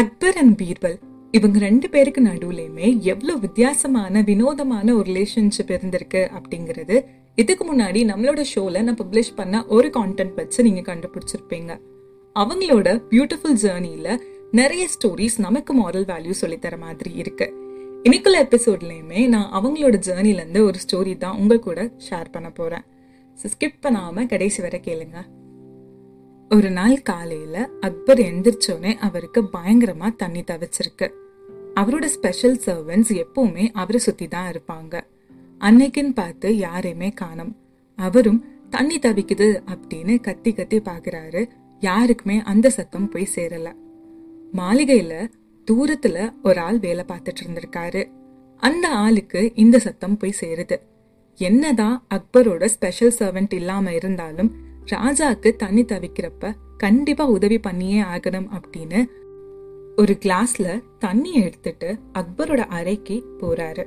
Akbar and Birbal இவங்க ரெண்டு பேருக்கு நடுவுலையுமே எவ்வளோ வித்தியாசமான வினோதமான ஒரு ரிலேஷன்ஷிப் இருந்திருக்கு அப்படிங்கிறது இதுக்கு முன்னாடி நம்மளோட ஷோவில் நான் பப்ளிஷ் பண்ண ஒரு கான்டென்ட் வச்சு நீங்கள் கண்டுபிடிச்சிருப்பீங்க. அவங்களோட பியூட்டிஃபுல் ஜேர்னியில் நிறைய ஸ்டோரிஸ் நமக்கு மாரல் வேல்யூ சொல்லித்தர மாதிரி இருக்கு. இன்னைக்குள்ள எபிசோட்லேயுமே நான் அவங்களோட ஜேர்னிலேருந்து ஒரு ஸ்டோரி தான் உங்கள் கூட ஷேர் பண்ண போகிறேன் ஸோ ஸ்கிப் பண்ணாமல் கடைசி வரை கேளுங்க. ஒரு நாள் காலையில அக்பர் எந்திரிச்சோனே அவருக்கு பயங்கரமா தண்ணி தவிச்சிருக்கு. அவரோட ஸ்பெஷல் சர்வன்ஸ் எப்பவுமே அவரை சுத்தி தான் இருப்பாங்க. அன்னைக்குன்னு பார்த்து யாரையுமே காணும். அவரும் தண்ணி தவிக்குது அப்படின்னு கத்தி கத்தி பாக்குறாரு. யாருக்குமே அந்த சத்தம் போய் சேரல. மாளிகையில தூரத்துல ஒரு ஆள் வேலை பார்த்துட்டு இருந்திருக்காரு. அந்த ஆளுக்கு இந்த சத்தம் போய் சேருது. என்னதான் அக்பரோட ஸ்பெஷல் சர்வெண்ட் இல்லாம இருந்தாலும் ராஜாக்கு தண்ணி தவிக்கிறப்ப கண்டிப்பா உதவி பண்ணியே ஆகணும் அப்படின்னு ஒரு கிளாஸ்ல தண்ணி எடுத்துட்டு அக்பரோட அறைக்கு போறாரு.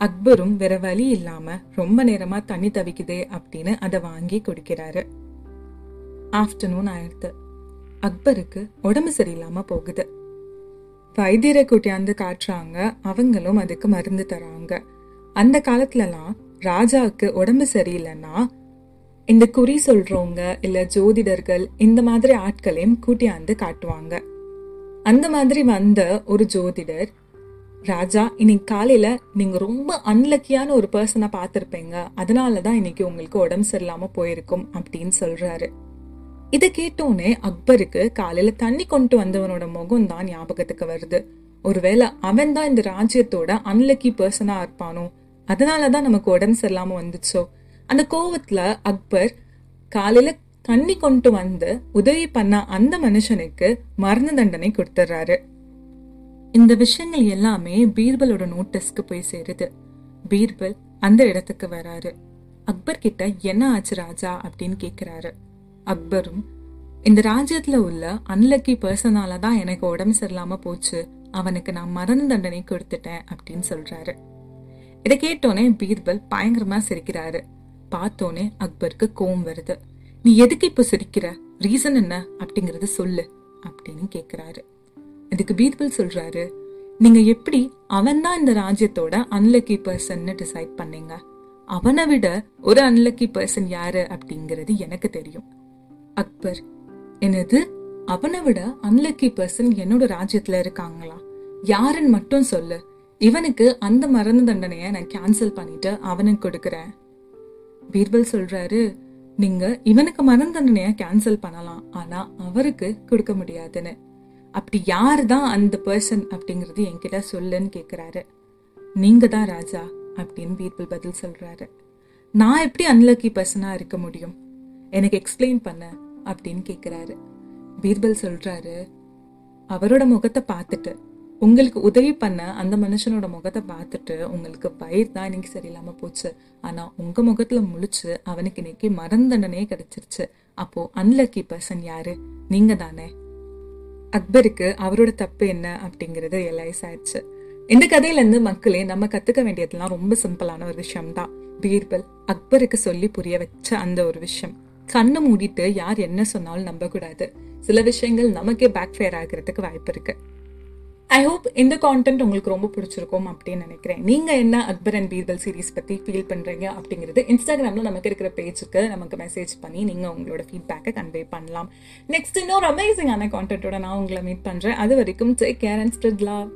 அக்பரும் வேற வழி இல்லாம ரொம்ப நேரமா தண்ணி தவிக்குதே அப்படின்னு அதை வாங்கி குடிக்கிறாரு. ஆஃப்டர்நூன் ஆயிடுது. அக்பருக்கு உடம்பு சரியில்லாம போகுது. வைத்தியரை கூட்டியாந்து காட்டுறாங்க. அவங்களும் அதுக்கு மருந்து தராங்க. அந்த காலத்துலலாம் ராஜாவுக்கு உடம்பு சரியில்லைன்னா இந்த குறி சொல்றவங்க இல்ல ஜோதிடர்கள் இந்த மாதிரி ஆட்களையும் கூட்டியாந்து காட்டுவாங்க. அந்த மாதிரி வந்த ஒரு ஜோதிடர் ராஜா இன்னைக்கு காலையில நீங்க ரொம்ப அன்லக்கியான ஒரு பர்சனை பார்த்திருப்பீங்க. அதனாலதான் இன்னைக்கு உங்களுக்கு உடம்பு சரியில்லாம போயிருக்கும் அப்படின்னு சொல்றாரு. இதை கேட்டோன்னே அக்பருக்கு காலையில தண்ணி கொண்டு வந்தவனோட முகம் தான் ஞாபகத்துக்கு வருது. ஒருவேளை அவன் தான் இந்த ராஜ்யத்தோட அன்லக்கி பர்சனா இருப்பானோ? அதனாலதான் நமக்கு உடம்பு சரியில்லாம வந்துச்சோ? அந்த கோவத்துல அக்பர் காலையில தண்ணி கொண்டு வந்து உதவி பண்ண அந்த மனுஷனுக்கு மரண தண்டனை கொடுத்துறாரு இந்த விஷயங்கள் எல்லாமே பீர்பலோட நோட்டீஸ்க்கு போய் சேருது. பீர்பல் அந்த இடத்துக்கு வராரு. அக்பர் கிட்ட என்ன ஆச்சு ராஜா? அப்படின்னு கேக்குறாரு. அக்பரும் இந்த ராஜ்யத்துல உள்ள அன்லக்கி பர்சனால தான் எனக்கு உடம்பு சரியில்லாம போச்சு. அவனுக்கு நான் மரண தண்டனை கொடுத்துட்டேன் அப்படின்னு சொல்றாரு. இதை கேட்டோன்னே பீர்பல் பயங்கரமா சிரிக்கிறாரு. பார்த்தோன்னே அக்பருக்கு கோவம் வருது. நீ எதுக்கு இப்போ சிரிக்கிற? ரீசன் என்ன? அப்படிங்கறத சொல்லு அப்படின்னு கேக்குறாரு. இதுக்கு பீர்பல் சொல்றாரு நீங்க எப்படி அவன் தான் இந்த ராஜ்யத்தோட அன்லக்கி பர்சன் டிசைட் பண்ணீங்க? அவனை விட ஒரு அன்லக்கி பர்சன் யாரு? அப்படிங்கிறது எனக்கு தெரியும். அக்பர் என்னது? அவனை விட அன்லக்கி பர்சன் என்னோட ராஜ்யத்துல இருக்காங்களா? யாருன்னு மட்டும் சொல்லு. இவனுக்கு அந்த மரண தண்டனைய நான் கேன்சல் பண்ணிட்டு அவனுக்கு கொடுக்குறேன். பீர்பல் சொல்றாரு நீங்க இவனுக்கு மரண தண்டனைய கேன்சல் பண்ணலாம். ஆனா அவருக்கு கொடுக்க முடியாதுன்னு. அப்படி யாரு தான் அந்த பர்சன் அப்படிங்கிறது என்கிட்ட சொல்லுன்னு கேக்குறாரு. நீங்க தான் ராஜா அப்படின்னு பீர்பல் பதில் சொல்றாரு. நான் எப்படி அன்லக்கி பர்சனா இருக்க முடியும்? எனக்கு எக்ஸ்பிளைன் பண்ண அப்படின்னு கேக்குறாரு. பீர்பல் சொல்றாரு அவரோட முகத்தை பார்த்துட்டு உங்களுக்கு உதவி பண்ண அந்த மனுஷனோட முகத்தை பார்த்துட்டு உங்களுக்கு பயிர் தான் இன்னைக்கு சரியில்லாம போச்சு. ஆனா உங்க முகத்துல முழிச்சு அவனுக்கு இன்னைக்கு மரந்தண்டனையே கிடைச்சிருச்சு. அப்போ அன்லக்கி பர்சன் யாரு? நீங்க தானே. அக்பருக்கு அவரோட தப்பு என்ன அப்படிங்கறது எலைஸ் ஆயிடுச்சு. இந்த கதையில இருந்து மக்களே நம்ம கத்துக்க வேண்டியதெல்லாம் ரொம்ப சிம்பிளான ஒரு விஷயம் தான் பீர்பல் அக்பருக்கு சொல்லி புரிய வச்ச அந்த ஒரு விஷயம். கண்ணை மூடிட்டு யார் என்ன சொன்னாலும் நம்பக்கூடாது. சில விஷயங்கள் நமக்கே பேக் ஃபயர் ஆகிறதுக்கு வாய்ப்பு இருக்கு. ஐ ஹோப் இந்த கான்டென்ட் உங்களுக்கு ரொம்ப பிடிச்சிருக்கும் அப்படின்னு நினைக்கிறேன். நீங்கள் என்ன அக்பர் அண்ட் பீர்பல் சீரிஸ் பற்றி ஃபீல் பண்ணுறீங்க அப்படிங்கிறது இன்ஸ்டாகிராமில் நமக்கு இருக்கிற பேஜுக்கு நமக்கு மெசேஜ் பண்ணி நீங்கள் உங்களோட ஃபீட்பேக்கை கன்வே பண்ணலாம். நெக்ஸ்ட் இன்னொரு அமேசிங்கான கான்டென்ட்டோட நான் உங்களை மீட் பண்ணுறேன் அது வரைக்கும் take care and spread love